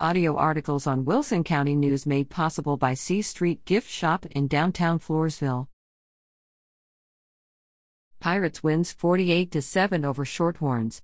Audio articles on Wilson County News made possible by C Street Gift Shop in downtown Floresville. Pirates wins 48 7 over Shorthorns.